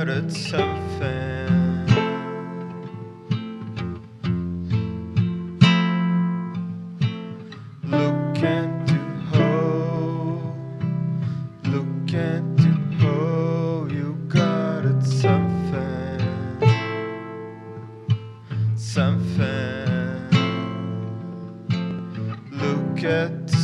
started something. Look into how, look into how you got it something, something. Look at.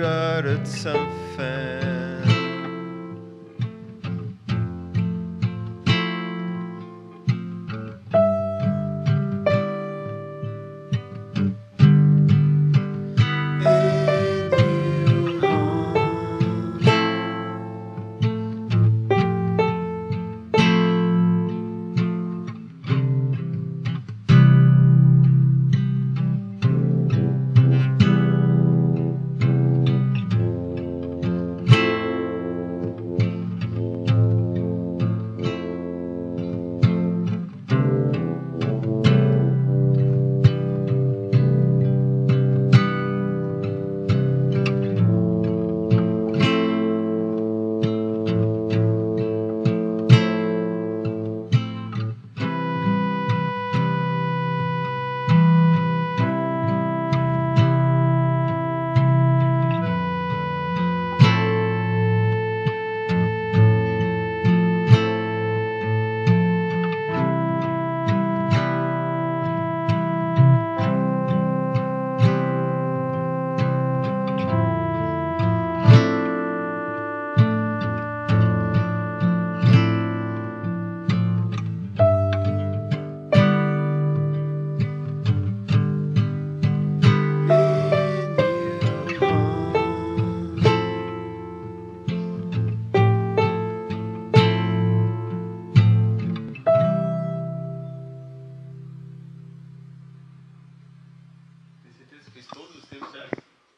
Got it something.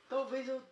Talvez eu